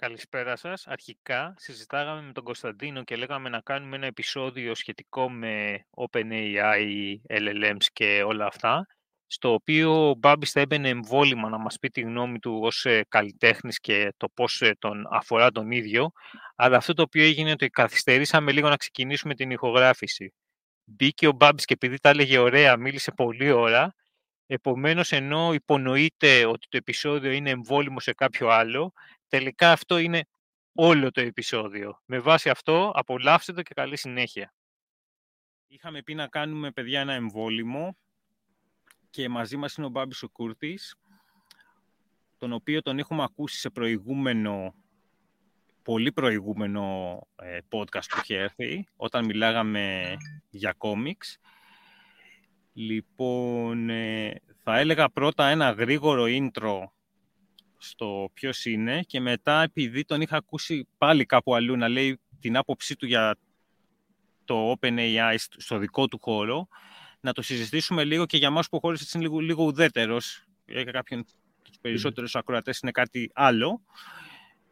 Καλησπέρα σας. Αρχικά συζητάγαμε με τον Κωνσταντίνο και λέγαμε να κάνουμε ένα επεισόδιο σχετικό με OpenAI, LLMs και όλα αυτά, στο οποίο ο Μπάμπης θα έμπαινε εμβόλυμα να μας πει τη γνώμη του ως ε, καλλιτέχνης και το πώς ε, τον αφορά τον ίδιο, αλλά αυτό το οποίο έγινε ότι καθυστερήσαμε λίγο να ξεκινήσουμε την ηχογράφηση. Μπήκε ο Μπάμπης και επειδή τα έλεγε ωραία, μίλησε πολύ ώρα, Επομένως, ενώ υπονοείται ότι το επεισόδιο είναι εμβόλυμο σε κάποιο άλλο, τελικά αυτό είναι όλο το επεισόδιο. Με βάση αυτό, απολαύστε το και καλή συνέχεια. Είχαμε πει να κάνουμε, παιδιά, ένα εμβόλυμο και μαζί μας είναι ο Μπάμπης ο Κούρτης, τον οποίο τον έχουμε ακούσει σε προηγούμενο, πολύ προηγούμενο ε, podcast που είχε έρθει, όταν μιλάγαμε για κόμιξ. Λοιπόν, ε, θα έλεγα πρώτα ένα γρήγορο intro στο ποιος είναι και μετά επειδή τον είχα ακούσει πάλι κάπου αλλού να λέει την άποψή του για το OpenAI στο δικό του χώρο, να το συζητήσουμε λίγο και για μας που ο χώρος είναι λίγο, λίγο ουδέτερος, για κάποιον τους περισσότερους ακροατές είναι κάτι άλλο,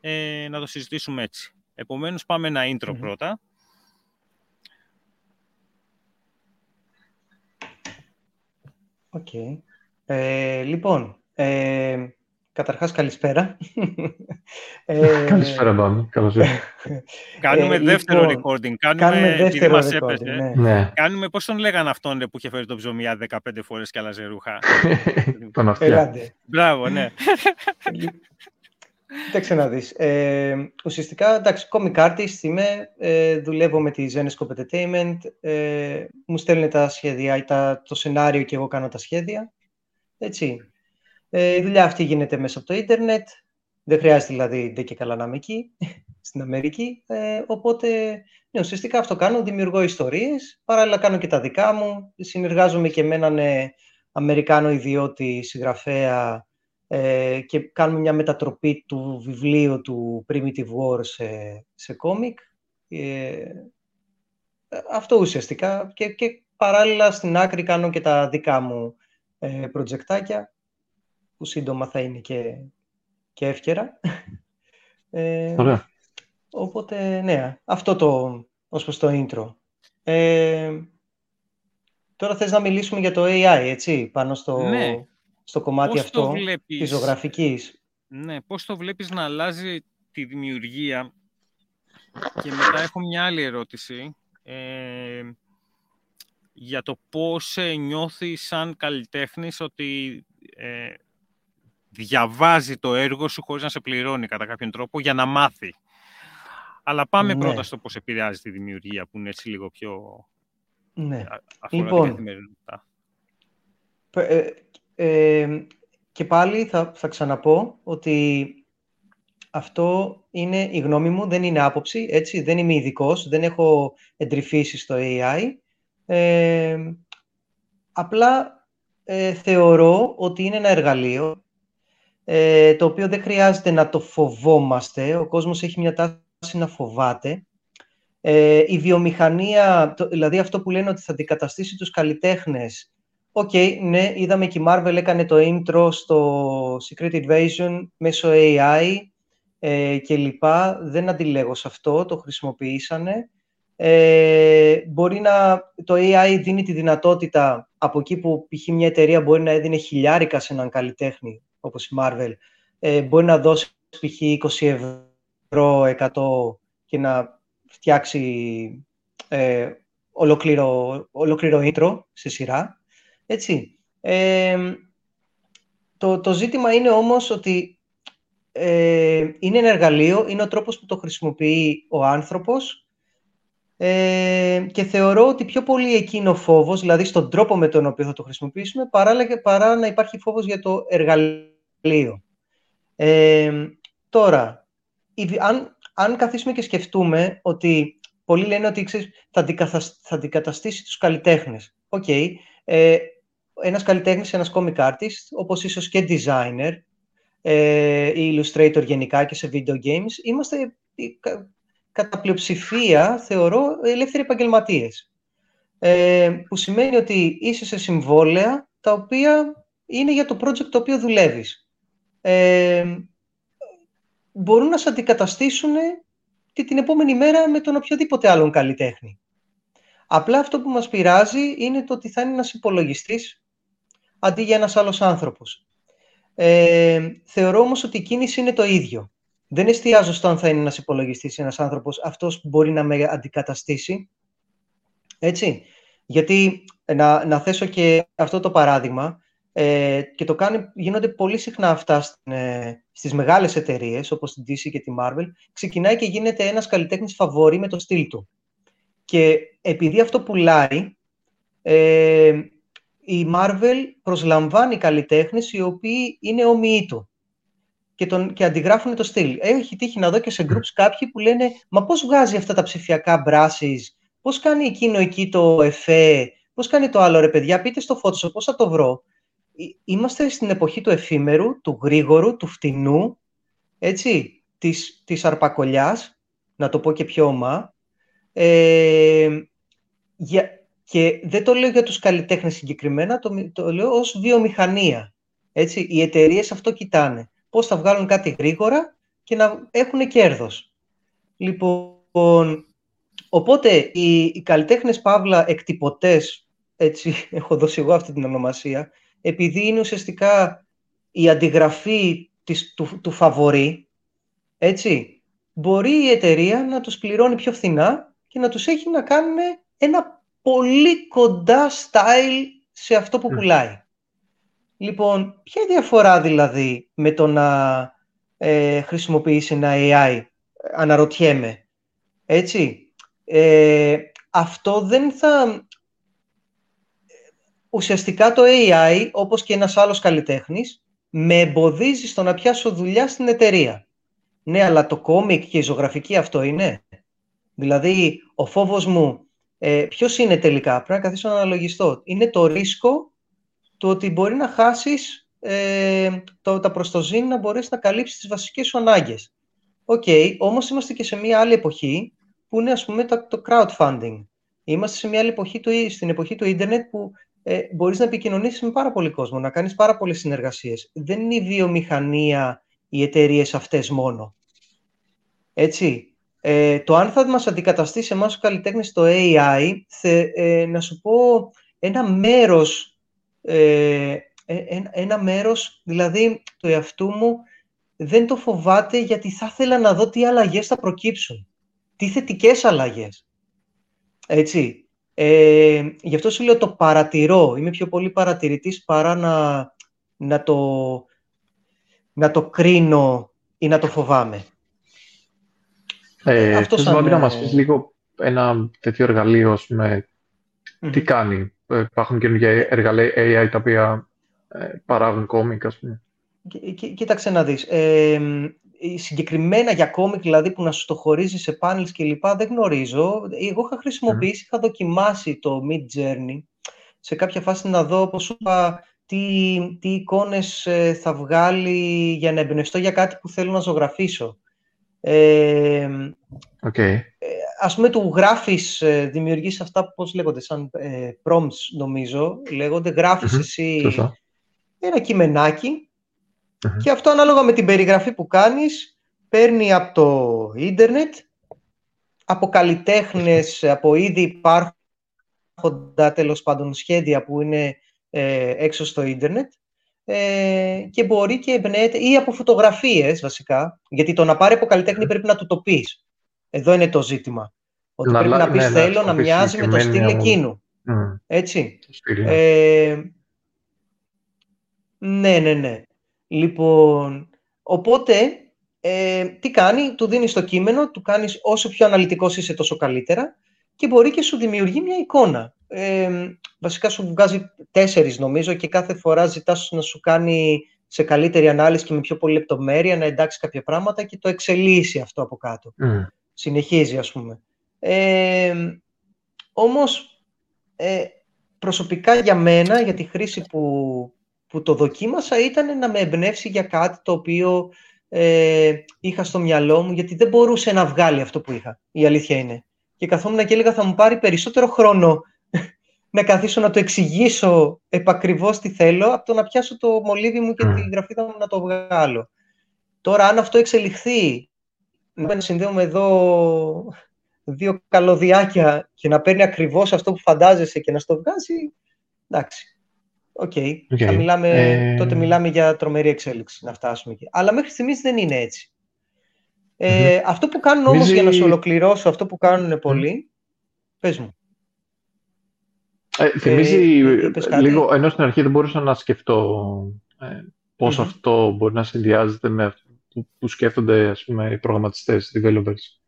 ε, να το συζητήσουμε έτσι. Επομένως πάμε ένα intro πρώτα. Οκ. Ε, λοιπόν, ε, Καταρχάς, καλησπέρα. Ε, καλησπέρα, Μπάμπη. Καλώς Κάνουμε ε, δεύτερο λοιπόν, recording. Κάνουμε, κάνουμε δεύτερο recording, ναι. ναι. Κάνουμε, πώς τον λέγανε αυτόν που είχε φέρει το Ψωμιάδη 15 φορές και άλλαζε ρούχα; τον Αυτιά. Μπράβο, ναι. Κοίταξε να δεις. Ε, ουσιαστικά, εντάξει, comic artist είμαι, ε, δουλεύω με τη Zenescope Entertainment, ε, μου στέλνουν τα σχέδια, τα, το σενάριο και εγώ κάνω τα σχέδια. Έτσι. Ε, η δουλειά αυτή γίνεται μέσα από το ίντερνετ. Δεν χρειάζεται δηλαδή δεν και καλά να είμαι εκεί, στην Αμερική. Ε, οπότε, ναι, ουσιαστικά αυτό κάνω, δημιουργώ ιστορίες, παράλληλα κάνω και τα δικά μου. Συνεργάζομαι και με έναν ε, Αμερικάνο ιδιώτη συγγραφέα ε, και κάνουμε μια μετατροπή του βιβλίου του Primitive War σε, σε κόμικ. Ε, αυτό ουσιαστικά και, και παράλληλα στην άκρη κάνω και τα δικά μου ε, προτζεκτάκια που σύντομα θα είναι και, και εύκαιρα. Ε, Ωραία. Οπότε, ναι, αυτό το ως προς το intro. Ε, τώρα θες να μιλήσουμε για το AI, έτσι, πάνω στο, ναι. στο κομμάτι αυτό βλέπεις... της ζωγραφικής. Ναι, πώς το βλέπεις να αλλάζει τη δημιουργία; Και μετά έχω μια άλλη ερώτηση ε, για το πώς νιώθεις σαν καλλιτέχνης ότι ε, διαβάζει το έργο σου χωρίς να σε πληρώνει κατά κάποιον τρόπο για να μάθει. Αλλά πάμε ναι. πρώτα στο πώς επηρεάζει τη δημιουργία που είναι έτσι λίγο πιο ναι. αφορά λοιπόν, ε, ε, και πάλι θα, θα ξαναπώ ότι αυτό είναι η γνώμη μου, δεν είναι άποψη, έτσι, δεν είμαι ειδικός, δεν έχω εντρυφήσει στο AI. Ε, απλά ε, θεωρώ ότι είναι ένα εργαλείο ε, το οποίο δεν χρειάζεται να το φοβόμαστε. Ο κόσμος έχει μια τάση να φοβάται. Ε, η βιομηχανία, δηλαδή αυτό που λένε ότι θα αντικαταστήσει τους καλλιτέχνες. Ok, okay, ναι, είδαμε και η Marvel έκανε το intro στο Secret Invasion μέσω AI ε, και λοιπά. Δεν αντιλέγω σε αυτό, το χρησιμοποιήσανε. Ε, μπορεί να, το AI δίνει τη δυνατότητα από εκεί που π.χ. μια εταιρεία μπορεί να έδινε χιλιάρικα σε έναν καλλιτέχνη όπως η Marvel, ε, μπορεί να δώσει π.χ. 20 ευρώ, 100 και να φτιάξει ε, ολόκληρο, ολόκληρο intro σε σειρά. Έτσι. Ε, το, το ζήτημα είναι όμως ότι ε, είναι ένα εργαλείο, είναι ο τρόπος που το χρησιμοποιεί ο άνθρωπος ε, και θεωρώ ότι πιο πολύ εκείνο ο φόβος, δηλαδή στον τρόπο με τον οποίο θα το χρησιμοποιήσουμε, παρά, παρά να υπάρχει φόβος για το εργαλείο ε, τώρα, αν, αν καθίσουμε και σκεφτούμε ότι πολλοί λένε ότι ξέρεις, θα, θα αντικαταστήσει τους καλλιτέχνες. Ok. Okay. Ε, ένας καλλιτέχνης, ένας comic artist, όπως ίσως και designer ε, ή illustrator γενικά και σε video games, είμαστε κατά πλειοψηφία, θεωρώ, ελεύθεροι επαγγελματίες. Ε, που σημαίνει ότι είσαι σε συμβόλαια τα οποία είναι για το project το οποίο δουλεύεις. Ε, μπορούν να σε αντικαταστήσουν και την επόμενη μέρα με τον οποιοδήποτε άλλον καλλιτέχνη. Απλά αυτό που μας πειράζει είναι το ότι θα είναι ένας υπολογιστής αντί για ένας άλλος άνθρωπος. Ε, θεωρώ όμως ότι η κίνηση είναι το ίδιο. Δεν εστιάζω στο αν θα είναι ένας υπολογιστής ή ένας άνθρωπος, αυτός που μπορεί να με αντικαταστήσει. Έτσι. Γιατί, να, να θέσω και αυτό το παράδειγμα, ε, και το κάνει, γίνονται πολύ συχνά αυτά ε, στις μεγάλες εταιρείες, όπως την DC και τη Marvel, ξεκινάει και γίνεται ένας καλλιτέχνης φαβόρη με το στυλ του. Και επειδή αυτό πουλάει, ε, η Marvel προσλαμβάνει καλλιτέχνες οι οποίοι είναι όμοιοι του και, τον, και αντιγράφουν το στυλ. Έχει τύχει να δω και σε groups κάποιοι που λένε «Μα πώς βγάζει αυτά τα ψηφιακά brushes, πώς κάνει εκείνο εκεί το εφέ, πώς κάνει το άλλο ρε παιδιά, πείτε στο Photoshop πώς θα το βρω». Είμαστε στην εποχή του εφήμερου, του γρήγορου, του φτηνού, έτσι, της, της αρπακολιάς, να το πω και πιο ομά. Ε, για, και δεν το λέω για τους καλλιτέχνες συγκεκριμένα, το, το λέω ως βιομηχανία. Έτσι, οι εταιρείες αυτό κοιτάνε. Πώς θα βγάλουν κάτι γρήγορα και να έχουν κέρδος. Λοιπόν, οπότε οι, οι καλλιτέχνες παύλα εκτυπωτές, έτσι έχω δώσει εγώ αυτή την ονομασία, επειδή είναι ουσιαστικά η αντιγραφή της, του, του φαβορή, έτσι, μπορεί η εταιρεία να τους πληρώνει πιο φθηνά και να τους έχει να κάνουν ένα πολύ κοντά style σε αυτό που πουλάει. Λοιπόν, ποια είναι η διαφορά δηλαδή με το να ε, χρησιμοποιήσει ένα AI, αναρωτιέμαι. Έτσι, ε, αυτό δεν θα... Ουσιαστικά το AI, όπως και ένας άλλος καλλιτέχνης, με εμποδίζει στο να πιάσω δουλειά στην εταιρεία. Ναι, αλλά το κόμικ και η ζωγραφική αυτό είναι. Δηλαδή, ο φόβος μου ε, ποιος είναι τελικά, πρέπει να καθίσω να αναλογιστώ. Είναι το ρίσκο του ότι μπορεί να χάσεις ε, το, τα προστοζήν να μπορέσεις να καλύψεις τις βασικές σου ανάγκες. OK, okay, όμως είμαστε και σε μια άλλη εποχή που είναι ας πούμε το, το crowdfunding. Είμαστε σε μια άλλη εποχή, του, στην εποχή του ίντερνετ που ε, μπορείς να επικοινωνήσεις με πάρα πολύ κόσμο, να κάνεις πάρα πολλές συνεργασίες. Δεν είναι η βιομηχανία οι εταιρείες αυτές μόνο. Έτσι. Ε, το αν θα μας αντικαταστήσει εμάς τους καλλιτέχνες το AI, θε, ε, να σου πω ένα μέρος, ε, ε ένα μέρος, δηλαδή του εαυτού μου δεν το φοβάται γιατί θα ήθελα να δω τι αλλαγές θα προκύψουν. Τι θετικές αλλαγές. Έτσι. Ε, γι' αυτό σου λέω το παρατηρώ. Είμαι πιο πολύ παρατηρητής παρά να, να, το, να το κρίνω ή να το φοβάμαι. Ε, Αυτό σαν... να μας πεις λίγο ένα τέτοιο εργαλείο, με τι κάνει; Ε, υπάρχουν καινούργια εργαλεία AI τα οποία ε, παράγουν κόμικ, ας πούμε. Κοίταξε να δεις. Ε, συγκεκριμένα για κόμικ, δηλαδή που να σου το χωρίζει σε πάνελς και λοιπά, δεν γνωρίζω. Εγώ είχα χρησιμοποιήσει, είχα δοκιμάσει το Mid Journey σε κάποια φάση να δω, όπως είπα, τι, τι εικόνες ε, θα βγάλει για να εμπνευστώ για κάτι που θέλω να ζωγραφίσω. Ε, okay. ας πούμε, του γράφεις, ε, δημιουργείς αυτά, πώς λέγονται, σαν ε, prompts, νομίζω, λέγονται, γράφεις εσύ ένα κειμενάκι και αυτό ανάλογα με την περιγραφή που κάνεις, παίρνει από το ίντερνετ, από καλλιτέχνες, από ήδη υπάρχοντα τέλος πάντων σχέδια που είναι ε, έξω στο ίντερνετ ε, και μπορεί και εμπνέεται ή από φωτογραφίες βασικά, γιατί το να πάρει από καλλιτέχνη πρέπει να του το πεις. Εδώ είναι το ζήτημα. Ότι να, πρέπει να πεις ναι, θέλω να, μοιάζει με το στυλ εκείνου. Έτσι. Ε, ναι, ναι, ναι. Λοιπόν, οπότε, ε, τι κάνει, του δίνεις το κείμενο, του κάνεις όσο πιο αναλυτικός είσαι τόσο καλύτερα και μπορεί και σου δημιουργεί μια εικόνα. Ε, βασικά σου βγάζει τέσσερις νομίζω και κάθε φορά ζητάς να σου κάνει σε καλύτερη ανάλυση και με πιο πολύ λεπτομέρεια να εντάξει κάποια πράγματα και το εξελίσσει αυτό από κάτω. Συνεχίζει ας πούμε. Ε, όμως ε, προσωπικά για μένα, για τη χρήση που, που το δοκίμασα ήταν να με εμπνεύσει για κάτι το οποίο ε, είχα στο μυαλό μου γιατί δεν μπορούσε να βγάλει αυτό που είχα. Η αλήθεια είναι. Και καθόμουν και έλεγα θα μου πάρει περισσότερο χρόνο να καθίσω να το εξηγήσω επακριβώς τι θέλω, από το να πιάσω το μολύβι μου και mm. τη γραφίδα μου να το βγάλω. Τώρα, αν αυτό εξελιχθεί, να συνδέουμε εδώ δύο καλωδιάκια και να παίρνει ακριβώς αυτό που φαντάζεσαι και να στο βγάζει, εντάξει. OK. Okay. μιλάμε, ε... Τότε μιλάμε για τρομερή εξέλιξη να φτάσουμε εκεί. Αλλά μέχρι στιγμής δεν είναι έτσι. Ε, Αυτό που κάνουν όμως, για να σου ολοκληρώσω, αυτό που κάνουν πολλοί, πες μου. Ε, θυμίζει ε, λίγο, ενώ στην αρχή δεν μπορούσα να σκεφτώ ε, πώς αυτό μπορεί να συνδυάζεται με αυτό που, σκέφτονται ας πούμε, οι προγραμματιστές, οι developers,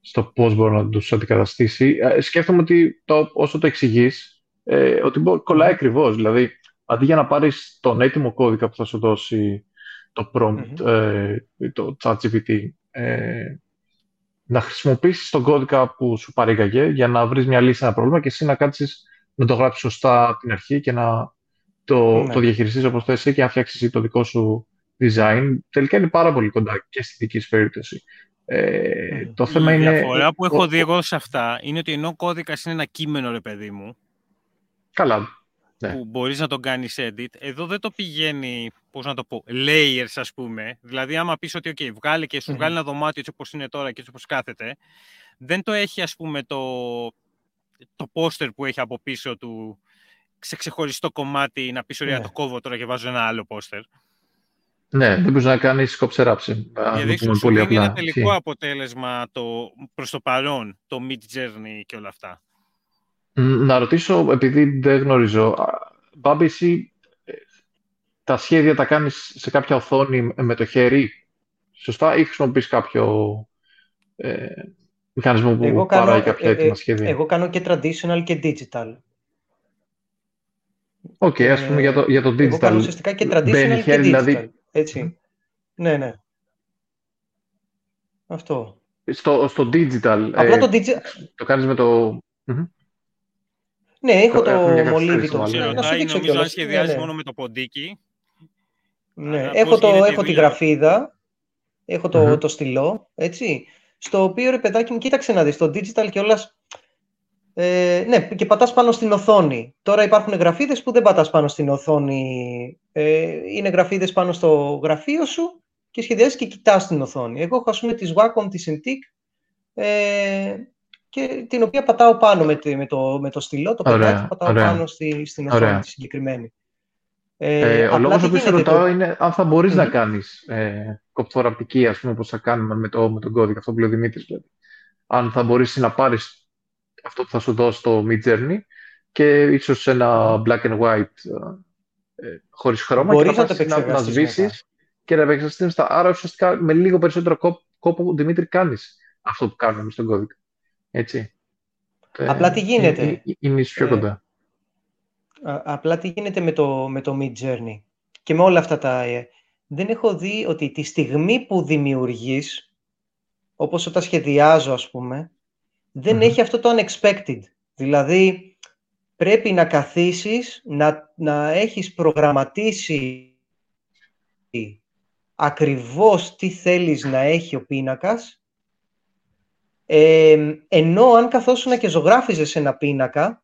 στο πώς μπορεί να τους αντικαταστήσει. Ε, σκέφτομαι ότι το, όσο το εξηγείς, ε, ότι κολλάει ακριβώς. Δηλαδή, αντί για να πάρεις τον έτοιμο κώδικα που θα σου δώσει το prompt, ε, το ChatGPT, ε, να χρησιμοποιήσεις τον κώδικα που σου παρήγαγε για να βρεις μια λύση σε ένα πρόβλημα και εσύ να κάτσεις να το γράψεις σωστά από την αρχή και να το, ναι. το διαχειριστείς όπως θες και να φτιάξεις το δικό σου design. Τελικά είναι πάρα πολύ κοντά και στη δική σου περίπτωση. Ε, το θέμα Η είναι... διαφορά που έχω δει εγώ σε αυτά είναι ότι ενώ ο κώδικας είναι ένα κείμενο, ρε παιδί μου, Καλά. Ναι. που μπορείς να τον κάνεις edit, εδώ δεν το πηγαίνει, πώς να το πω, layers ας πούμε. Δηλαδή άμα πεις ότι okay, βγάλει και σου βγάλει ένα δωμάτιο έτσι όπως είναι τώρα και έτσι όπως κάθεται, δεν το έχει ας πούμε το, το poster που έχει από πίσω του σε ξεχωριστό κομμάτι να πεις ωραία το κόβω τώρα και βάζω ένα άλλο poster. Ναι, δεν μπορεί να κάνεις κόψε-ράψη. Γιατί σου πολύ απλά. ένα τελικό αποτέλεσμα το, προς το παρόν, το mid journey και όλα αυτά. Να ρωτήσω, επειδή δεν γνωρίζω, Μπάμπη, εσύ ε, τα σχέδια τα κάνεις σε κάποια οθόνη με το χέρι, σωστά, ή χρησιμοποιείς κάποιο ε, μηχανισμό που εγώ παράγει κάποια ε, έτοιμα σχέδια; Εγώ κάνω και traditional και digital. OK, okay, ας πούμε για το, για το digital. Εγώ κάνω ουσιαστικά και traditional και δηλαδή digital. Δηλαδή, έτσι. Ναι, ναι. Αυτό. Στο, στο digital. Απλά το digital. Το κάνεις με το... Ναι, έχω το, μολύβι το. Σε ρωτάει, νομίζω, αν σχεδιάζει ναι, ναι. μόνο με το ποντίκι. Ναι, έχω, το, έχω τη γραφίδα, έχω το, το στυλό, έτσι. Στο οποίο, ρε παιδάκι μου, κοίταξε να δεις, το digital και όλας ε, ναι, και πατάς πάνω στην οθόνη. Τώρα υπάρχουν γραφίδες που δεν πατάς πάνω στην οθόνη. Ε, είναι γραφίδες πάνω στο γραφείο σου και σχεδιάζεις και κοιτάς την οθόνη. Εγώ έχω, ας πούμε, τη Wacom, τη Cintiq, ε, και την οποία πατάω πάνω με, με, το, με το στυλό, το πετάκι πατάω πάνω στη, στην οθόνη τη συγκεκριμένη. Ε, ε, ο λόγος που σε ρωτάω είναι αν θα μπορείς να κάνεις ε, κοπθοραπτική, ας πούμε, όπως θα κάνουμε με, το, με τον κώδικα, αυτό που λέει ο Δημήτρης. Δηλαδή. Αν θα μπορείς να πάρεις αυτό που θα σου δώσει το Mid Journey και ίσως ένα black and white ε, χωρίς χρώμα Μπορείς και να, να, να σβήσεις και να επεξεργαστείς στα Άρα ουσιαστικά με λίγο περισσότερο κόπο, κόπο Δημήτρη κάνεις αυτό που κάνουμε στον κώδικα. Έτσι. Απλά τι γίνεται; Είναι, είναι πιο ε, κοντά. απλά τι γίνεται με το, με το Mid Journey και με όλα αυτά τα... Ε, δεν έχω δει ότι τη στιγμή που δημιουργείς, όπως όταν σχεδιάζω ας πούμε, δεν έχει αυτό το unexpected. Δηλαδή, πρέπει να καθίσεις, να, να έχεις προγραμματίσει ακριβώς τι θέλεις να έχει ο πίνακας, ε, ενώ αν καθόσουν και ζωγράφιζες ένα πίνακα,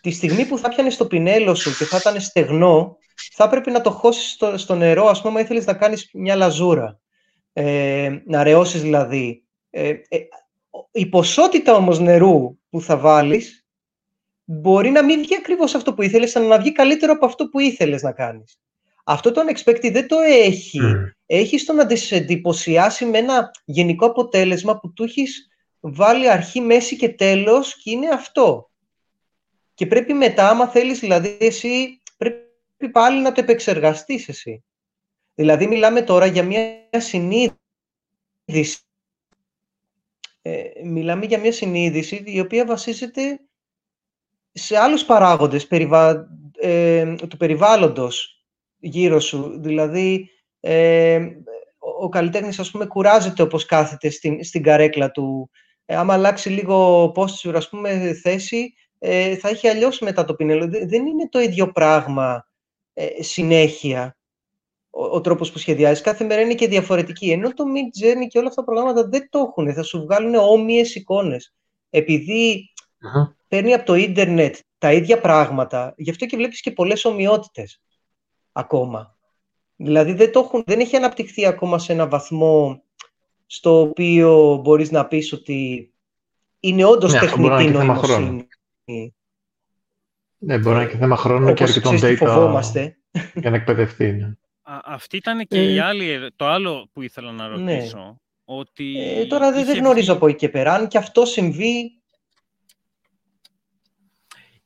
τη στιγμή που θα πιάνεις το πινέλο σου και θα ήταν στεγνό, θα πρέπει να το χώσεις στο, στο νερό, ας πούμε, ήθελες να κάνεις μια λαζούρα. Ε, να ρεώσεις δηλαδή. Ε, ε η ποσότητα όμως νερού που θα βάλεις μπορεί να μην βγει ακριβώς αυτό που ήθελες, αλλά να βγει καλύτερο από αυτό που ήθελες να κάνεις. Αυτό το unexpected δεν το έχει. Mm. Έχεις στο να σε εντυπωσιάσει με ένα γενικό αποτέλεσμα που του έχεις βάλει αρχή, μέση και τέλος και είναι αυτό. Και πρέπει μετά, άμα θέλεις δηλαδή εσύ, πρέπει πάλι να το επεξεργαστείς εσύ. Δηλαδή μιλάμε τώρα για μια συνείδηση ε, μιλάμε για μια συνείδηση η οποία βασίζεται σε άλλους παράγοντες περιβα... ε, του περιβάλλοντος γύρω σου. Δηλαδή, ε, ο καλλιτέχνης, ας πούμε, κουράζεται όπως κάθεται στην, στην καρέκλα του. Ε, άμα αλλάξει λίγο posture, ας πούμε, θέση, ε, θα έχει αλλιώς μετά το πινέλο. Δεν είναι το ίδιο πράγμα ε, συνέχεια ο, ο τρόπος που σχεδιάζεις. Κάθε μέρα είναι και διαφορετική. Ενώ το Mid Journey και όλα αυτά τα προγράμματα δεν το έχουν. Θα σου βγάλουν όμοιες εικόνες. Επειδή παίρνει από το ίντερνετ τα ίδια πράγματα, γι' αυτό και βλέπεις και πολλές ομοιότητες ακόμα. Δηλαδή δεν, το έχουν, δεν έχει αναπτυχθεί ακόμα σε ένα βαθμό στο οποίο μπορείς να πεις ότι είναι όντως ναι, τεχνητή νοημοσύνη. Ναι, μπορεί να είναι και θέμα χρόνου και αρκετών data φοβόμαστε. για να εκπαιδευτεί. Ναι. αυτή ήταν και η ε, άλλη, το άλλο που ήθελα να ναι. ρωτήσω. Ότι ε, τώρα δεν, γνωρίζω από εκεί και πέρα. Αν και αυτό συμβεί...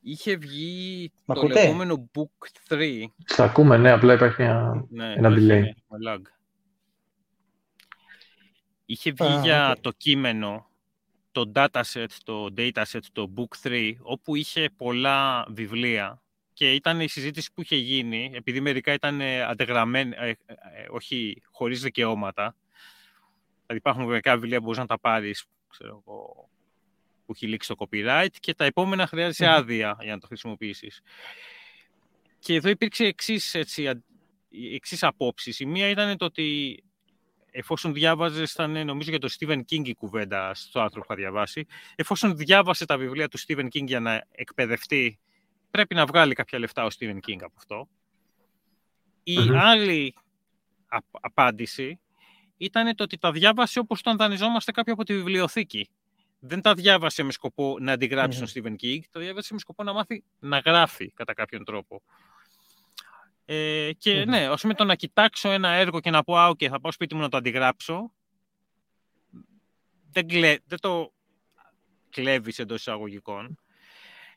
Είχε βγει το ακούτε; λεγόμενο Book 3. Θα ακούμε, ναι, απλά υπάρχει ένα, ναι, ένα delay. Lag. Είχε βγει για το κείμενο το dataset, το dataset, το book 3, όπου είχε πολλά βιβλία και ήταν η συζήτηση που είχε γίνει, επειδή μερικά ήταν αντεγραμμένα, ε, ε, ε, όχι χωρίς δικαιώματα. Δηλαδή υπάρχουν μερικά βιβλία που μπορείς να τα πάρεις, ξέρω εγώ, που έχει λήξει το copyright και τα επόμενα χρειάζεσαι άδεια για να το χρησιμοποιήσεις. Και εδώ υπήρξε εξής, έτσι, εξής απόψεις. Η μία ήταν το ότι εφόσον διάβαζες, ήταν νομίζω για το Stephen King η κουβέντα στο άρθρο που είχα διαβάσει, εφόσον διάβασε τα βιβλία του Stephen King για να εκπαιδευτεί, πρέπει να βγάλει κάποια λεφτά ο Stephen King από αυτό. Η άλλη απάντηση ήταν το ότι τα διάβασε όπως τον δανειζόμαστε κάποιο από τη βιβλιοθήκη. Δεν τα διάβασε με σκοπό να αντιγράψει τον Stephen King, τα διάβασε με σκοπό να μάθει να γράφει κατά κάποιον τρόπο. Ε, και ναι, ως με το να κοιτάξω ένα έργο και να πω «Α, okay, θα πάω σπίτι μου να το αντιγράψω», δεν, κλε, δεν το κλέβεις εντός εισαγωγικών.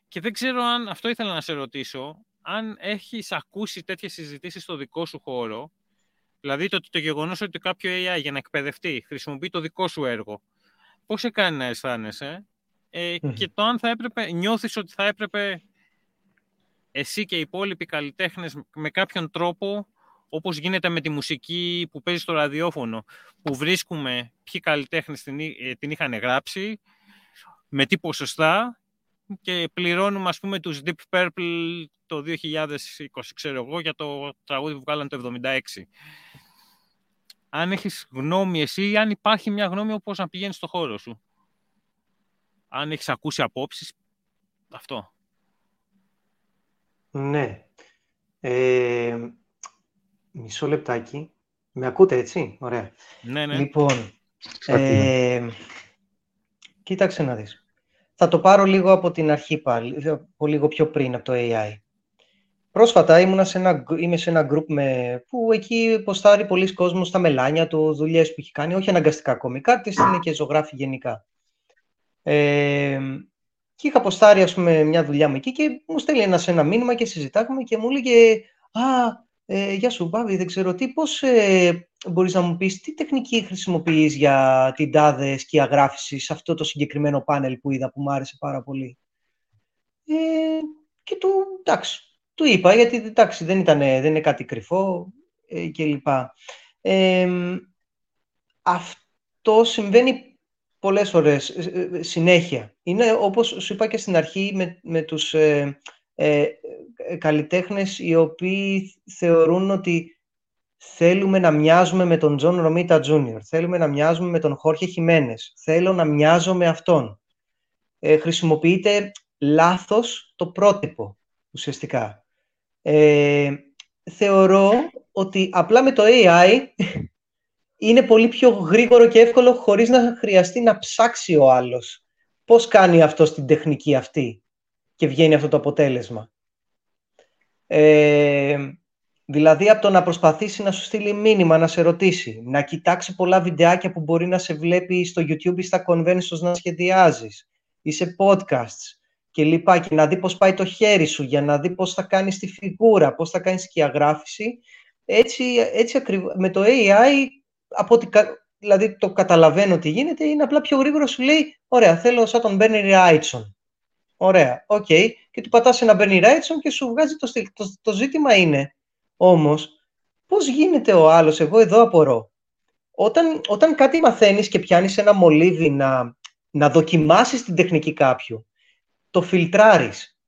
Και δεν ξέρω αν, αυτό ήθελα να σε ρωτήσω, αν έχεις ακούσει τέτοιες συζητήσεις στο δικό σου χώρο, δηλαδή το, το γεγονός ότι κάποιο AI για να εκπαιδευτεί χρησιμοποιεί το δικό σου έργο, πώς σε κάνει να αισθάνεσαι ε, και το αν θα έπρεπε, νιώθεις ότι θα έπρεπε εσύ και οι υπόλοιποι καλλιτέχνες με κάποιον τρόπο, όπως γίνεται με τη μουσική που παίζει στο ραδιόφωνο, που βρίσκουμε ποιοι καλλιτέχνες την, ε, την είχαν γράψει, με τι ποσοστά και πληρώνουμε ας πούμε τους Deep Purple το 2020, ξέρω εγώ, για το τραγούδι που βγάλαν το 76. Αν έχεις γνώμη εσύ ή αν υπάρχει μια γνώμη όπως να πηγαίνεις στο χώρο σου. Αν έχεις ακούσει απόψεις, αυτό. Ναι. Ε, μισό λεπτάκι. Με ακούτε έτσι, ωραία. Ναι, ναι. Λοιπόν, ε, κοίταξε να δεις. Θα το πάρω λίγο από την αρχή πάλι, από λίγο πιο πριν από το AI. Πρόσφατα ήμουνα σε ένα, είμαι σε ένα group με, που εκεί ποστάρει πολλοί κόσμος στα μελάνια του, δουλειές που έχει κάνει, όχι αναγκαστικά κομικά, τις είναι και ζωγράφη γενικά. Ε, και είχα αποστάρει, ας πούμε, μια δουλειά μου εκεί και μου στέλνει ένας ένα μήνυμα και συζητάγαμε και μου έλεγε «Α, ε, γεια σου Μπάβη, δεν ξέρω τι, πώς ε, μπορείς να μου πεις τι τεχνική χρησιμοποιείς για την τάδες σκιαγράφηση σε αυτό το συγκεκριμένο πάνελ που είδα που μου άρεσε πάρα πολύ». Ε, και του, εντάξει, του είπα, γιατί εντάξει, δεν, ήταν, δεν είναι κάτι κρυφό ε, κλπ. Ε, αυτό συμβαίνει πολλές φορές, ε, ε, συνέχεια. Είναι όπως σου είπα και στην αρχή με, με τους ε, ε, καλλιτέχνες οι οποίοι θεωρούν ότι θέλουμε να μοιάζουμε με τον Τζον Ρομίτα Τζούνιορ, θέλουμε να μοιάζουμε με τον Χόρχε Χιμένες, θέλω να μοιάζω με αυτόν. Ε, χρησιμοποιείται λάθος το πρότυπο, ουσιαστικά. Ε, θεωρώ ότι απλά με το AI είναι πολύ πιο γρήγορο και εύκολο χωρίς να χρειαστεί να ψάξει ο άλλος πώς κάνει αυτό στην τεχνική αυτή και βγαίνει αυτό το αποτέλεσμα. Ε, δηλαδή από το να προσπαθήσει να σου στείλει μήνυμα, να σε ρωτήσει, να κοιτάξει πολλά βιντεάκια που μπορεί να σε βλέπει στο YouTube ή στα conventions να σχεδιάζεις ή σε podcasts και λοιπά και να δει πώς πάει το χέρι σου για να δει πώς θα κάνεις τη φιγούρα, πώς θα κάνεις σκιαγράφηση. Έτσι, έτσι ακριβώς, με το AI από ό,τι δηλαδή το καταλαβαίνω τι γίνεται, είναι απλά πιο γρήγορο σου λέει, ωραία, θέλω σαν τον Μπέρνι Ράιτσον. Ωραία, OK. Okay. Και του πατάς ένα Μπέρνι Ράιτσον και σου βγάζει το στυλ. Το, το ζήτημα είναι, όμως, πώς γίνεται ο άλλος, εγώ εδώ απορώ. Όταν, όταν κάτι μαθαίνεις και πιάνεις ένα μολύβι να, να δοκιμάσεις την τεχνική κάποιου, το φιλτράρεις.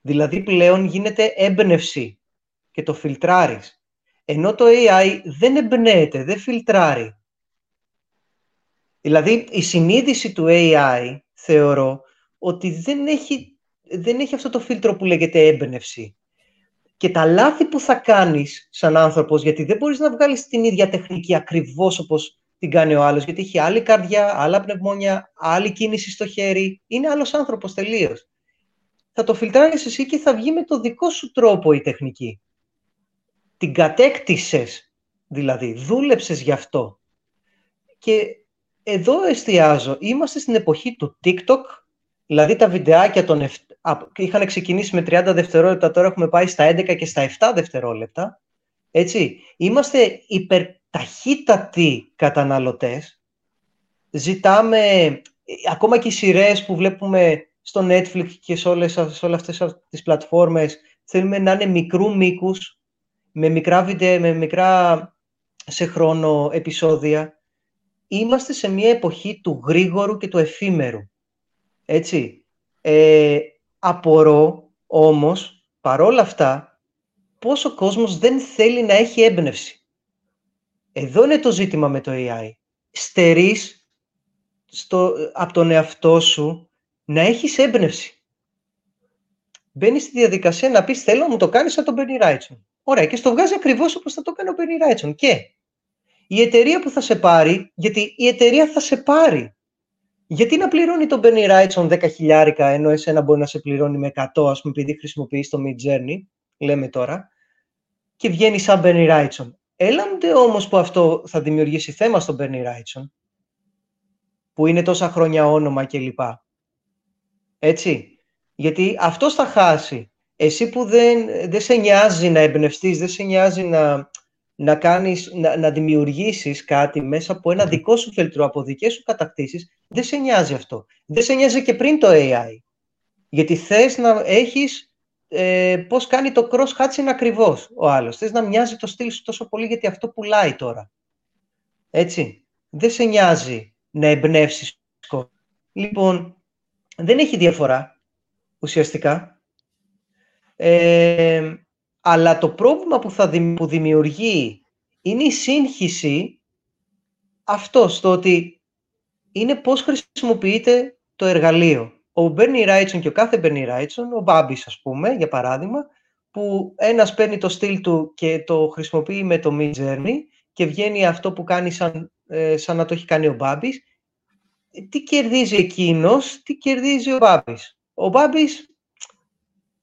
Δηλαδή πλέον γίνεται έμπνευση και το φιλτράρεις. Ενώ το AI δεν εμπνέεται, δεν φιλτράρει. Δηλαδή, η συνείδηση του AI, θεωρώ, ότι δεν έχει, δεν έχει αυτό το φίλτρο που λέγεται έμπνευση. και τα λάθη που θα κάνεις σαν άνθρωπος, γιατί δεν μπορείς να βγάλεις την ίδια τεχνική ακριβώς όπως την κάνει ο άλλος, γιατί έχει άλλη καρδιά, άλλα πνευμόνια, άλλη κίνηση στο χέρι, είναι άλλος άνθρωπος τελείως. Θα το φιλτράρεις εσύ και θα βγει με το δικό σου τρόπο η τεχνική. Την κατέκτησες, δηλαδή, δούλεψες γι' αυτό. Και εδώ εστιάζω. Είμαστε στην εποχή του TikTok, δηλαδή τα βιντεάκια των είχαν ξεκινήσει με 30 δευτερόλεπτα, τώρα έχουμε πάει στα 11 και στα 7 δευτερόλεπτα. Έτσι, είμαστε υπερταχύτατοι καταναλωτές. Ζητάμε, ακόμα και οι σειρές που βλέπουμε στο Netflix και σε όλες, σε όλες αυτές τις πλατφόρμες, θέλουμε να είναι μικρού μήκους, με μικρά βίντεο, με μικρά σε χρόνο επεισόδια. Είμαστε σε μια εποχή του γρήγορου και του εφήμερου. Έτσι. Ε, Απορώ όμως, παρόλα αυτά, πώς ο κόσμος δεν θέλει να έχει έμπνευση. Εδώ είναι το ζήτημα με το AI. Στερείς στο, από τον εαυτό σου να έχεις έμπνευση. Μπαίνεις στη διαδικασία να πεις θέλω να μου το κάνεις σαν τον Bernie Wrightson. Ωραία και στο βγάζει ακριβώς όπως θα το κάνει ο Bernie Wrightson. Και η εταιρεία που θα σε πάρει, γιατί η εταιρεία θα σε πάρει γιατί να πληρώνει τον Benny Wrightson 10 χιλιάρικα, ενώ εσένα μπορεί να σε πληρώνει με 100, ας πούμε, επειδή χρησιμοποιείς το Mid Journey, λέμε τώρα, και βγαίνει σαν Benny Wrightson. Έλαντε όμως που αυτό θα δημιουργήσει θέμα στον Benny Wrightson, που είναι τόσα χρόνια όνομα κλπ. Έτσι. Γιατί αυτός θα χάσει. Εσύ που δεν, δεν σε νοιάζει να εμπνευστείς, δεν σε νοιάζει να, να, κάνεις, να, να δημιουργήσεις κάτι μέσα από ένα δικό σου φίλτρο, από δικές σου κατακτήσεις, δεν σε νοιάζει αυτό. Δεν σε νοιάζει και πριν το AI. Γιατί θες να έχεις ε, πώς κάνει το cross-hatching ακριβώς ο άλλος. Θες να μοιάζει το στυλ σου τόσο πολύ γιατί αυτό πουλάει τώρα. Έτσι. Δεν σε νοιάζει να εμπνεύσεις. Λοιπόν, δεν έχει διαφορά ουσιαστικά. Ε, αλλά το πρόβλημα που, θα που δημιουργεί είναι η σύγχυση αυτός στο ότι είναι πώς χρησιμοποιείται το εργαλείο. Ο Μπέρνι Ράιτσον και ο κάθε Μπέρνι Ράιτσον, ο Μπάμπης ας πούμε, για παράδειγμα, που ένας παίρνει το στυλ του και το χρησιμοποιεί με το Mid Journey και βγαίνει αυτό που κάνει σαν, ε, σαν να το έχει κάνει ο Μπάμπης, τι κερδίζει εκείνος, τι κερδίζει ο Μπάμπης. Ο Μπάμπης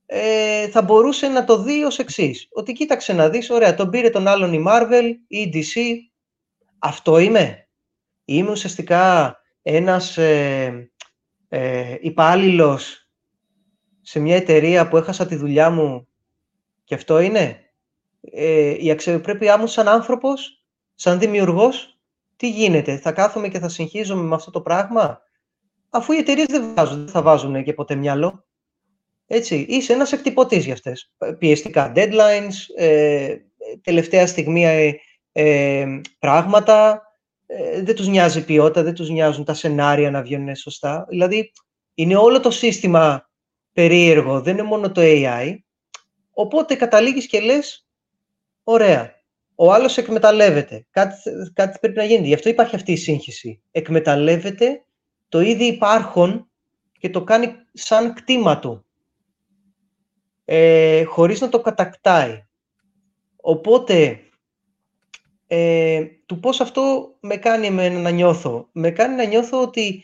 ε, θα μπορούσε να το δει ως εξής. Ότι κοίταξε να δεις, ωραία, τον πήρε τον άλλον η Marvel ή η DC. Αυτό είμαι. Είμαι ουσιαστικά ένας ε, ε, υπάλληλος σε μια εταιρεία που έχασα τη δουλειά μου και αυτό είναι; Ε, η αξιοπρέπειά μου σαν άνθρωπος, σαν δημιουργός, τι γίνεται; Θα κάθομαι και θα συγχύζομαι με αυτό το πράγμα; Αφού οι εταιρείες δεν, δεν θα βάζουν και ποτέ μυαλό. Έτσι, είσαι ένας εκτυπωτής για αυτές. Πιεστικά deadlines, ε, τελευταία στιγμή ε, ε πράγματα, ε, δεν τους νοιάζει ποιότητα, δεν τους νοιάζουν τα σενάρια να βγαίνουν σωστά. Δηλαδή, είναι όλο το σύστημα περίεργο, δεν είναι μόνο το AI. Οπότε καταλήγεις και λες, ωραία, ο άλλος εκμεταλλεύεται. Κάτι, κάτι πρέπει να γίνει. Γι' αυτό υπάρχει αυτή η σύγχυση. Εκμεταλλεύεται το ήδη υπάρχον και το κάνει σαν κτήμα του ε, χωρίς να το κατακτάει. Οπότε, ε, του πώς αυτό με κάνει να νιώθω. Με κάνει να νιώθω ότι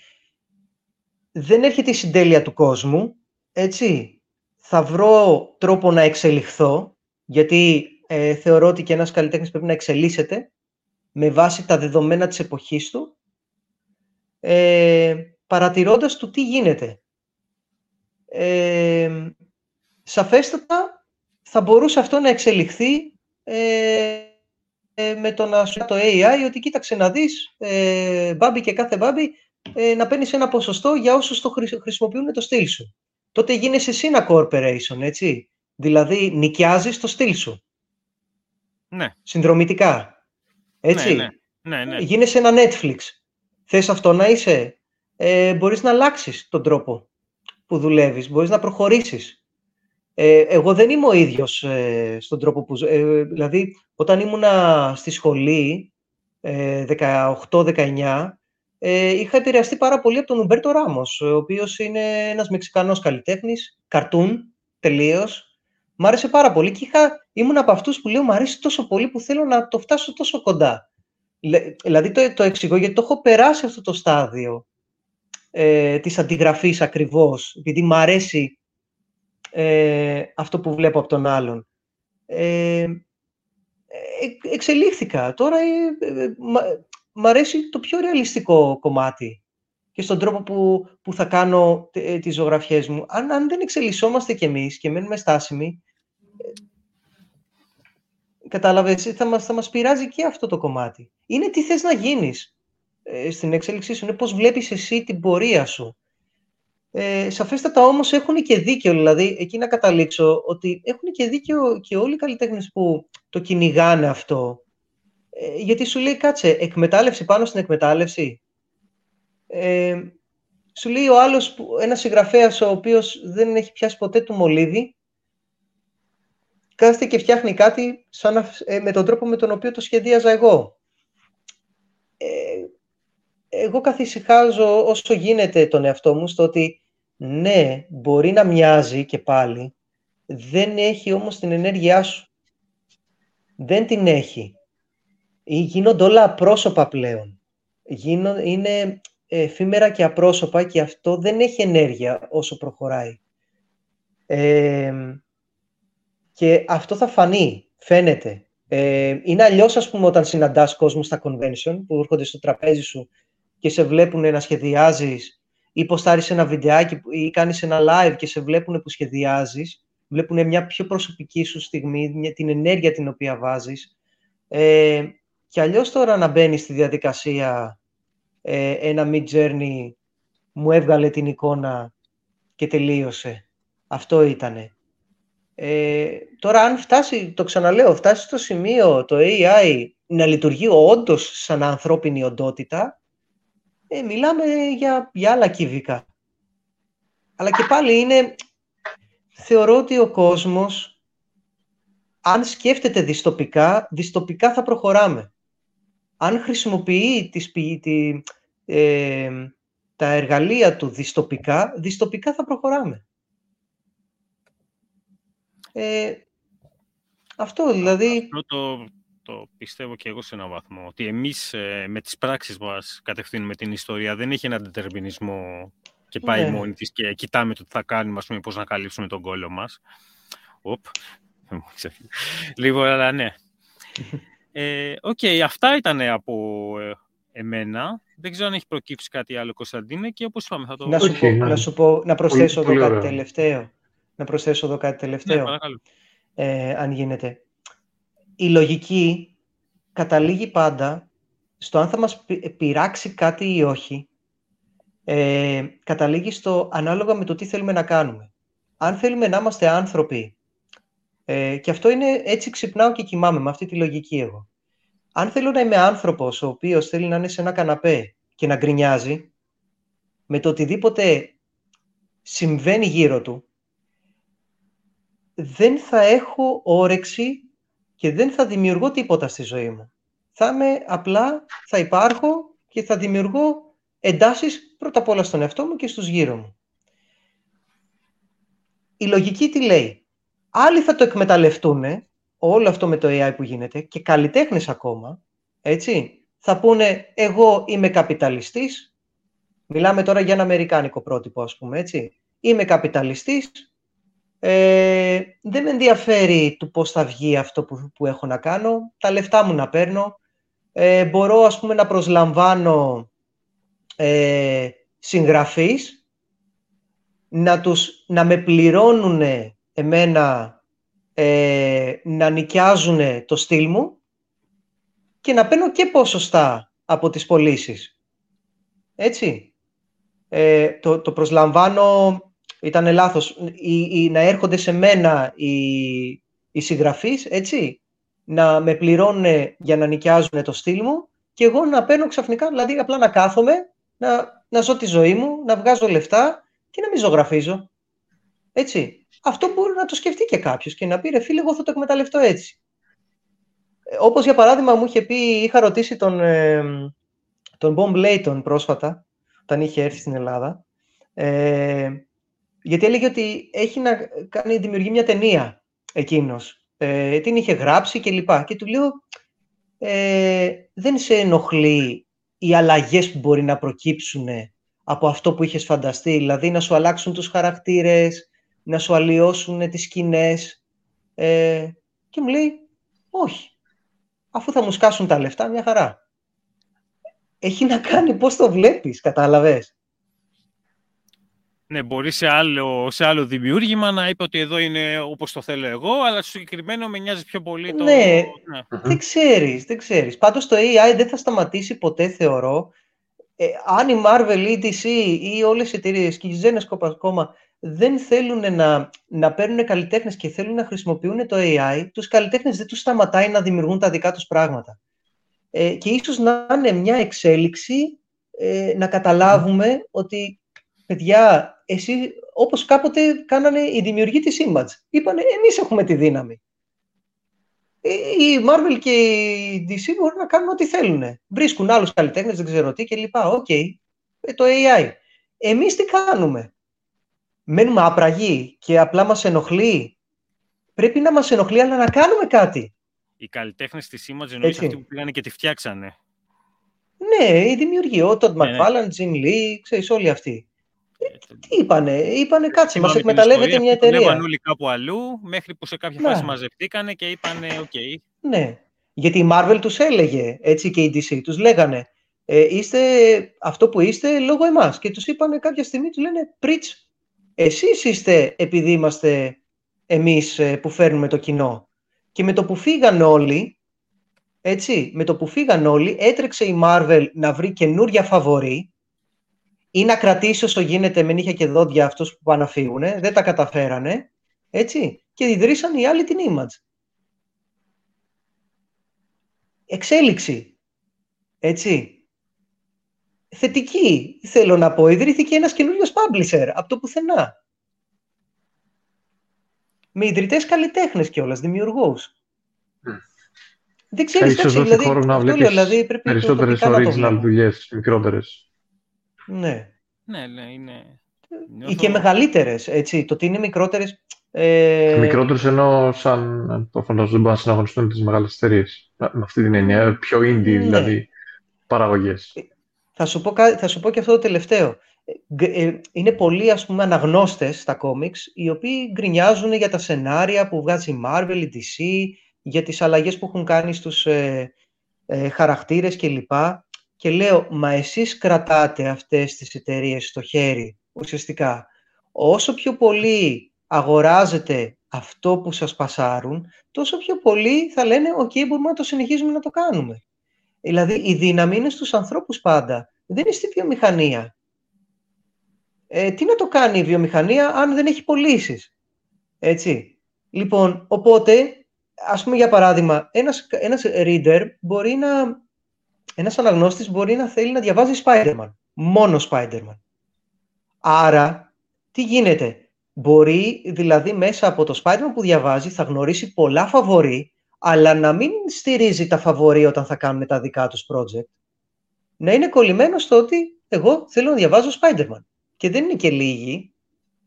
δεν έρχεται η συντέλεια του κόσμου, έτσι. Θα βρω τρόπο να εξελιχθώ, γιατί ε, θεωρώ ότι και ένας καλλιτέχνης πρέπει να εξελίσσεται με βάση τα δεδομένα της εποχής του, ε, παρατηρώντας του τι γίνεται. Ε, σαφέστατα θα μπορούσε αυτό να εξελιχθεί ε, ε, με το να σου το AI ότι κοίταξε να δεις ε, μπάμπι και κάθε μπάμπι ε, να παίρνεις ένα ποσοστό για όσους το χρησιμοποιούν το στυλ σου. Τότε γίνεσαι εσύ ένα corporation, έτσι. Δηλαδή νοικιάζεις το στυλ σου. Ναι. Συνδρομητικά. Έτσι. Ναι, ναι. ναι, ναι. Γίνεσαι ένα Netflix. Θες αυτό να είσαι. Ε, μπορείς να αλλάξεις τον τρόπο που δουλεύεις. Μπορείς να προχωρήσεις. Ε, εγώ δεν είμαι ο ίδιος ε, στον τρόπο που... Ε, δηλαδή, όταν ήμουνα στη σχολή, 18-19, ε, είχα επηρεαστεί πάρα πολύ από τον Ουμπέρτο Ράμος, ο οποίος είναι ένας Μεξικανός καλλιτέχνης, καρτούν, τελείως, Μ' άρεσε πάρα πολύ και είχα, ήμουν από αυτούς που λέω μ' αρέσει τόσο πολύ που θέλω να το φτάσω τόσο κοντά. Δηλαδή το, το εξηγώ γιατί το έχω περάσει αυτό το στάδιο ε, της αντιγραφής ακριβώς, επειδή μ' αρέσει ε, αυτό που βλέπω από τον άλλον. Ε, ε εξελίχθηκα. Τώρα ε, ε μ' αρέσει το πιο ρεαλιστικό κομμάτι και στον τρόπο που, που θα κάνω ε, τις ζωγραφιές μου. Αν, αν δεν εξελισσόμαστε κι εμείς και μένουμε στάσιμοι, κατάλαβες, θα μας, θα μας πειράζει και αυτό το κομμάτι. Είναι τι θες να γίνεις ε, στην εξέλιξή σου, είναι πώς βλέπεις εσύ την πορεία σου. Ε, σαφέστατα όμως έχουν και δίκιο, δηλαδή, εκεί να καταλήξω, ότι έχουν και δίκιο και όλοι οι καλλιτέχνες που το κυνηγάνε αυτό. Ε, γιατί σου λέει, κάτσε, εκμετάλλευση πάνω στην εκμετάλλευση. Ε, σου λέει ο άλλος, ένας συγγραφέας ο οποίος δεν έχει πιάσει ποτέ του μολύβι, κάθεται και φτιάχνει κάτι σαν ε, με τον τρόπο με τον οποίο το σχεδίαζα εγώ. Ε, εγώ καθησυχάζω όσο γίνεται τον εαυτό μου στο ότι ναι, μπορεί να μοιάζει και πάλι, δεν έχει όμως την ενέργειά σου. Δεν την έχει. Γίνονται όλα απρόσωπα πλέον. είναι εφήμερα και απρόσωπα και αυτό δεν έχει ενέργεια όσο προχωράει. Ε, και αυτό θα φανεί, φαίνεται. Ε, είναι αλλιώς, ας πούμε, όταν συναντάς κόσμο στα convention που έρχονται στο τραπέζι σου και σε βλέπουν να σχεδιάζεις ή ποστάρει ένα βιντεάκι ή κάνεις ένα live και σε βλέπουν που σχεδιάζεις. Βλέπουν μια πιο προσωπική σου στιγμή, μια, την ενέργεια την οποία βάζεις. Ε, και αλλιώς τώρα να μπαίνεις στη διαδικασία ε, ένα mid journey μου έβγαλε την εικόνα και τελείωσε. Αυτό ήτανε. Ε, τώρα, αν φτάσει, το ξαναλέω, φτάσει στο σημείο το AI να λειτουργεί όντως σαν ανθρώπινη οντότητα, ε, μιλάμε για, για άλλα κύβικα. Αλλά και πάλι είναι, θεωρώ ότι ο κόσμος, αν σκέφτεται διστοπικά, διστοπικά θα προχωράμε. Αν χρησιμοποιεί τις, τη, ε, τα εργαλεία του διστοπικά, διστοπικά θα προχωράμε. Ε, αυτό δηλαδή... Αυτό το, το πιστεύω και εγώ σε έναν βαθμό, ότι εμείς ε, με τις πράξεις μας κατευθύνουμε την ιστορία. Δεν έχει έναν determinisμό και πάει ναι. μόνη της και κοιτάμε το τι θα κάνουμε, ας πούμε, πώς να καλύψουμε τον κόλλο μας. Οπ, λίγο, αλλά ναι. Ε, οκ, ε, okay, αυτά ήταν από ε, εμένα. Δεν ξέρω αν έχει προκύψει κάτι άλλο, Κωνσταντίνε, και όπως είπαμε θα το... Να σου, πω, να, σου πω, να προσθέσω εδώ κάτι τελευταίο να προσθέσω εδώ κάτι τελευταίο, ναι, ε, αν γίνεται. Η λογική καταλήγει πάντα στο αν θα μας πειράξει κάτι ή όχι, ε, καταλήγει στο ανάλογα με το τι θέλουμε να κάνουμε. Αν θέλουμε να είμαστε άνθρωποι, ε, και αυτό είναι έτσι ξυπνάω και κοιμάμαι με αυτή τη λογική εγώ. Αν θέλω να είμαι άνθρωπος ο οποίος θέλει να είναι σε ένα καναπέ και να γκρινιάζει, με το οτιδήποτε συμβαίνει γύρω του, δεν θα έχω όρεξη και δεν θα δημιουργώ τίποτα στη ζωή μου. Θα είμαι απλά, θα υπάρχω και θα δημιουργώ εντάσεις πρώτα απ' όλα στον εαυτό μου και στους γύρω μου. Η λογική τι λέει; Άλλοι θα το εκμεταλλευτούν, όλο αυτό με το AI που γίνεται, και καλλιτέχνες ακόμα, έτσι, θα πούνε εγώ είμαι καπιταλιστής, μιλάμε τώρα για ένα αμερικάνικο πρότυπο ας πούμε, έτσι, είμαι καπιταλιστής, ε, δεν με ενδιαφέρει του πώς θα βγει αυτό που, που έχω να κάνω. Τα λεφτά μου να παίρνω. Ε, μπορώ, ας πούμε, να προσλαμβάνω ε, συγγραφείς, να, τους, να με πληρώνουν εμένα ε, να νοικιάζουν το στυλ μου και να παίρνω και ποσοστά από τις πωλήσεις. Έτσι. Ε, το, το προσλαμβάνω ήταν λάθος, ή, να έρχονται σε μένα οι, οι συγγραφείς, έτσι, να με πληρώνουν για να νοικιάζουν το στυλ μου και εγώ να παίρνω ξαφνικά, δηλαδή απλά να κάθομαι, να, να ζω τη ζωή μου, να βγάζω λεφτά και να μην ζωγραφίζω. Έτσι. Αυτό μπορεί να το σκεφτεί και κάποιος και να πει ρε φίλε, εγώ θα το εκμεταλλευτώ έτσι. Ε, όπως για παράδειγμα μου είχε πει, είχα ρωτήσει τον, ε, τον Bob Layton πρόσφατα, όταν είχε έρθει στην Ελλάδα, ε, γιατί έλεγε ότι έχει να κάνει, δημιουργεί μια ταινία εκείνος. Ε, την είχε γράψει και λοιπά. Και του λέω, ε, δεν σε ενοχλεί οι αλλαγές που μπορεί να προκύψουν από αυτό που είχες φανταστεί, δηλαδή να σου αλλάξουν τους χαρακτήρες, να σου αλλοιώσουν τις σκηνές. Ε, και μου λέει, όχι, αφού θα μου σκάσουν τα λεφτά, μια χαρά. Έχει να κάνει πώς το βλέπεις, κατάλαβες; Ναι, μπορεί σε άλλο, σε άλλο δημιούργημα να είπε ότι εδώ είναι όπως το θέλω εγώ, αλλά στο συγκεκριμένο με νοιάζει πιο πολύ το... Ναι, ναι. δεν ξέρεις, δεν ξέρεις. Πάντως το AI δεν θα σταματήσει ποτέ, θεωρώ. Ε, αν η Marvel ή η DC ή όλες οι εταιρείες και οι Zenescope ακόμα δεν θέλουν να, να παίρνουν καλλιτέχνες και θέλουν να χρησιμοποιούν το AI, τους καλλιτέχνες δεν τους σταματάει να δημιουργούν τα δικά τους πράγματα. Ε, και ίσως να είναι μια εξέλιξη ε, να καταλάβουμε ότι παιδιά, εσύ, όπως κάποτε κάνανε οι δημιουργοί της Image. Είπανε, εμείς έχουμε τη δύναμη. Ε, η Marvel και η DC μπορούν να κάνουν ό,τι θέλουν. Βρίσκουν άλλους καλλιτέχνες, δεν ξέρω τι κλπ. OK, okay. Ε, το AI. Εμείς τι κάνουμε; Μένουμε άπραγοι και απλά μας ενοχλεί; Πρέπει να μας ενοχλεί, αλλά να κάνουμε κάτι. Οι καλλιτέχνες της Image εννοείς αυτοί που πήγανε και τη φτιάξανε. Ναι, οι δημιουργοί. Ο Τοντ Μακφάρλαν, Τζιμ Λι, ξέρεις όλοι αυτοί. Τι είπανε, είπανε κάτσε, μας εκμεταλλεύεται μια εταιρεία. Δουλεύαν όλοι κάπου αλλού, μέχρι που σε κάποια ναι. φάση μαζευτήκανε και είπανε OK. Okay. Ναι, γιατί η Marvel τους έλεγε, έτσι και η DC τους λέγανε, ε, είστε αυτό που είστε λόγω εμάς. Και τους είπανε κάποια στιγμή, τους λένε, πριτς, εσείς είστε επειδή είμαστε εμείς ε, που φέρνουμε το κοινό. Και με το που φύγαν όλοι, έτσι, με το που φύγαν όλοι, έτρεξε η Marvel να βρει καινούρια φαβορί, ή να κρατήσει όσο γίνεται με νύχια και δόντια αυτούς που πάνε να φύγουν, δεν τα καταφέρανε, έτσι, και ιδρύσαν οι άλλοι την image. Εξέλιξη, έτσι. Θετική, θέλω να πω. Ιδρύθηκε ένας καινούριος publisher από το πουθενά. Με ιδρυτές καλλιτέχνες κιόλας, δημιουργούς. Mm. Δεν ξέρεις, τι δηλαδή, χώρο να βλέπεις δηλαδή, πρέπει περισσότερες original δουλειές, μικρότερες. Ναι. Ναι, ναι, είναι... Ή και μεγαλύτερες, έτσι. Το ότι είναι μικρότερες. Ε... Μικρότερες εννοώ σαν προφανώ δεν μπορούν να συναγωνιστούν τις μεγάλες εταιρείες. Με αυτή την έννοια. Πιο indie, ναι. δηλαδή παραγωγές. Θα, σου πω, θα σου πω και αυτό το τελευταίο. Ε, είναι πολλοί ας πούμε αναγνώστες στα κόμιξ οι οποίοι γκρινιάζουν για τα σενάρια που βγάζει η Marvel, η DC, για τις αλλαγές που έχουν κάνει στους ε, ε, χαρακτήρες κλπ και λέω, μα εσείς κρατάτε αυτές τις εταιρείες στο χέρι, ουσιαστικά. Όσο πιο πολύ αγοράζετε αυτό που σας πασάρουν, τόσο πιο πολύ θα λένε, οκ, μπορούμε να το συνεχίζουμε να το κάνουμε. Δηλαδή, η δύναμη είναι στους ανθρώπους πάντα. Δεν είναι στη βιομηχανία. Ε, τι να το κάνει η βιομηχανία αν δεν έχει πωλήσεις. Έτσι. Λοιπόν, οπότε, ας πούμε για παράδειγμα, ένας, ένας reader μπορεί να ένας αναγνώστης μπορεί να θέλει να διαβάζει Spider-Man. Μόνο Spider-Man. Άρα, τι γίνεται; Μπορεί δηλαδή μέσα από το Spider-Man που διαβάζει θα γνωρίσει πολλά φαβορή, αλλά να μην στηρίζει τα φαβορή όταν θα κάνουν τα δικά τους project. Να είναι κολλημένος στο ότι εγώ θέλω να διαβάζω Spider-Man. Και δεν είναι και λίγοι.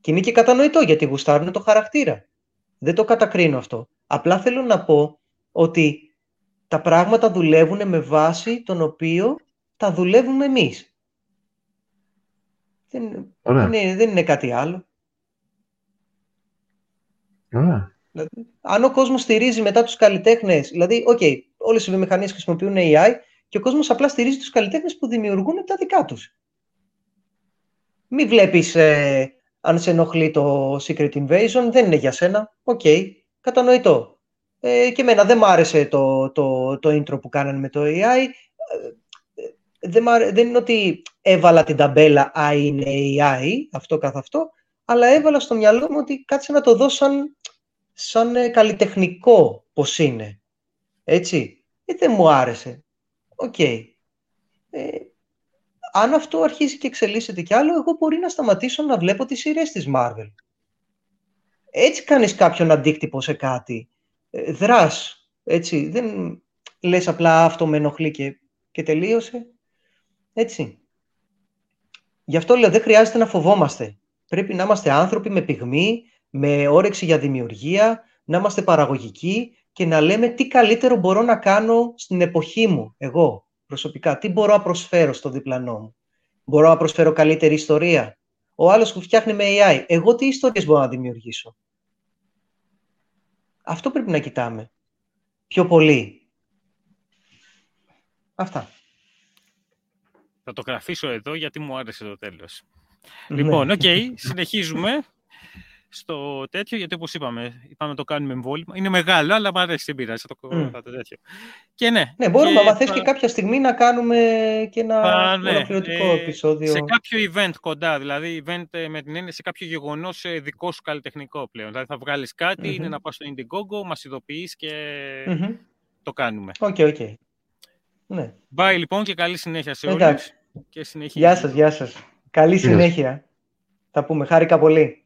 Και είναι και κατανοητό γιατί γουστάρουν το χαρακτήρα. Δεν το κατακρίνω αυτό. Απλά θέλω να πω ότι τα πράγματα δουλεύουν με βάση τον οποίο τα δουλεύουμε εμείς. Δεν, είναι, δεν είναι κάτι άλλο. Ωραία. Δηλαδή, αν ο κόσμος στηρίζει μετά τους καλλιτέχνες, δηλαδή, OK, okay, όλες οι βιομηχανίες χρησιμοποιούν AI και ο κόσμος απλά στηρίζει τους καλλιτέχνες που δημιουργούν τα δικά τους. Μην βλέπεις ε, αν σε ενοχλεί το Secret Invasion, δεν είναι για σένα. OK, okay, κατανοητό. Ε, και εμένα δεν μ' άρεσε το, το, το intro που κάνανε με το AI. Ε, δεν, δεν είναι ότι έβαλα την ταμπέλα «Α, είναι AI», αυτό καθ' αυτό, αλλά έβαλα στο μυαλό μου ότι κάτσε να το δω σαν, σαν ε, καλλιτεχνικό πώς είναι. Έτσι. Ε, δεν μου άρεσε. OK. Okay. Ε, αν αυτό αρχίσει και εξελίσσεται κι άλλο, εγώ μπορεί να σταματήσω να βλέπω τις σειρές της Marvel. Έτσι κάνεις κάποιον αντίκτυπο σε κάτι ε, δράς, έτσι. Δεν λες απλά αυτό με ενοχλεί και, και τελείωσε. Έτσι. Γι' αυτό λέω δεν χρειάζεται να φοβόμαστε. Πρέπει να είμαστε άνθρωποι με πυγμή, με όρεξη για δημιουργία, να είμαστε παραγωγικοί και να λέμε τι καλύτερο μπορώ να κάνω στην εποχή μου, εγώ προσωπικά. Τι μπορώ να προσφέρω στο διπλανό μου. Μπορώ να προσφέρω καλύτερη ιστορία. Ο άλλος που φτιάχνει με AI, εγώ τι ιστορίες μπορώ να δημιουργήσω; Αυτό πρέπει να κοιτάμε. Πιο πολύ. Αυτά. Θα το γραφήσω εδώ γιατί μου άρεσε το τέλος. Ναι. Λοιπόν, OK, okay, συνεχίζουμε στο τέτοιο, γιατί όπως είπαμε, είπαμε το κάνουμε εμβόλιμα. Είναι μεγάλο, αλλά μου αρέσει, δεν πειράζει, το, mm. το τέτοιο. Και ναι. Ναι, μπορούμε, και... να θες και κάποια στιγμή να κάνουμε και ένα Α, ναι, ολοκληρωτικό ε, επεισόδιο. Σε κάποιο event κοντά, δηλαδή event ε, με την έννοια σε κάποιο γεγονός ε, δικό σου καλλιτεχνικό πλέον. Δηλαδή θα βγάλεις κάτι, mm-hmm. είναι να πας στο Indiegogo, μας ειδοποιείς και mm-hmm. το κάνουμε. OK, okay, OK. Okay. Ναι. Bye λοιπόν και καλή συνέχεια σε όλους. Και συνέχεια. Γεια σας, γεια σας. Καλή συνέχεια. Θα πούμε. Χάρηκα πολύ.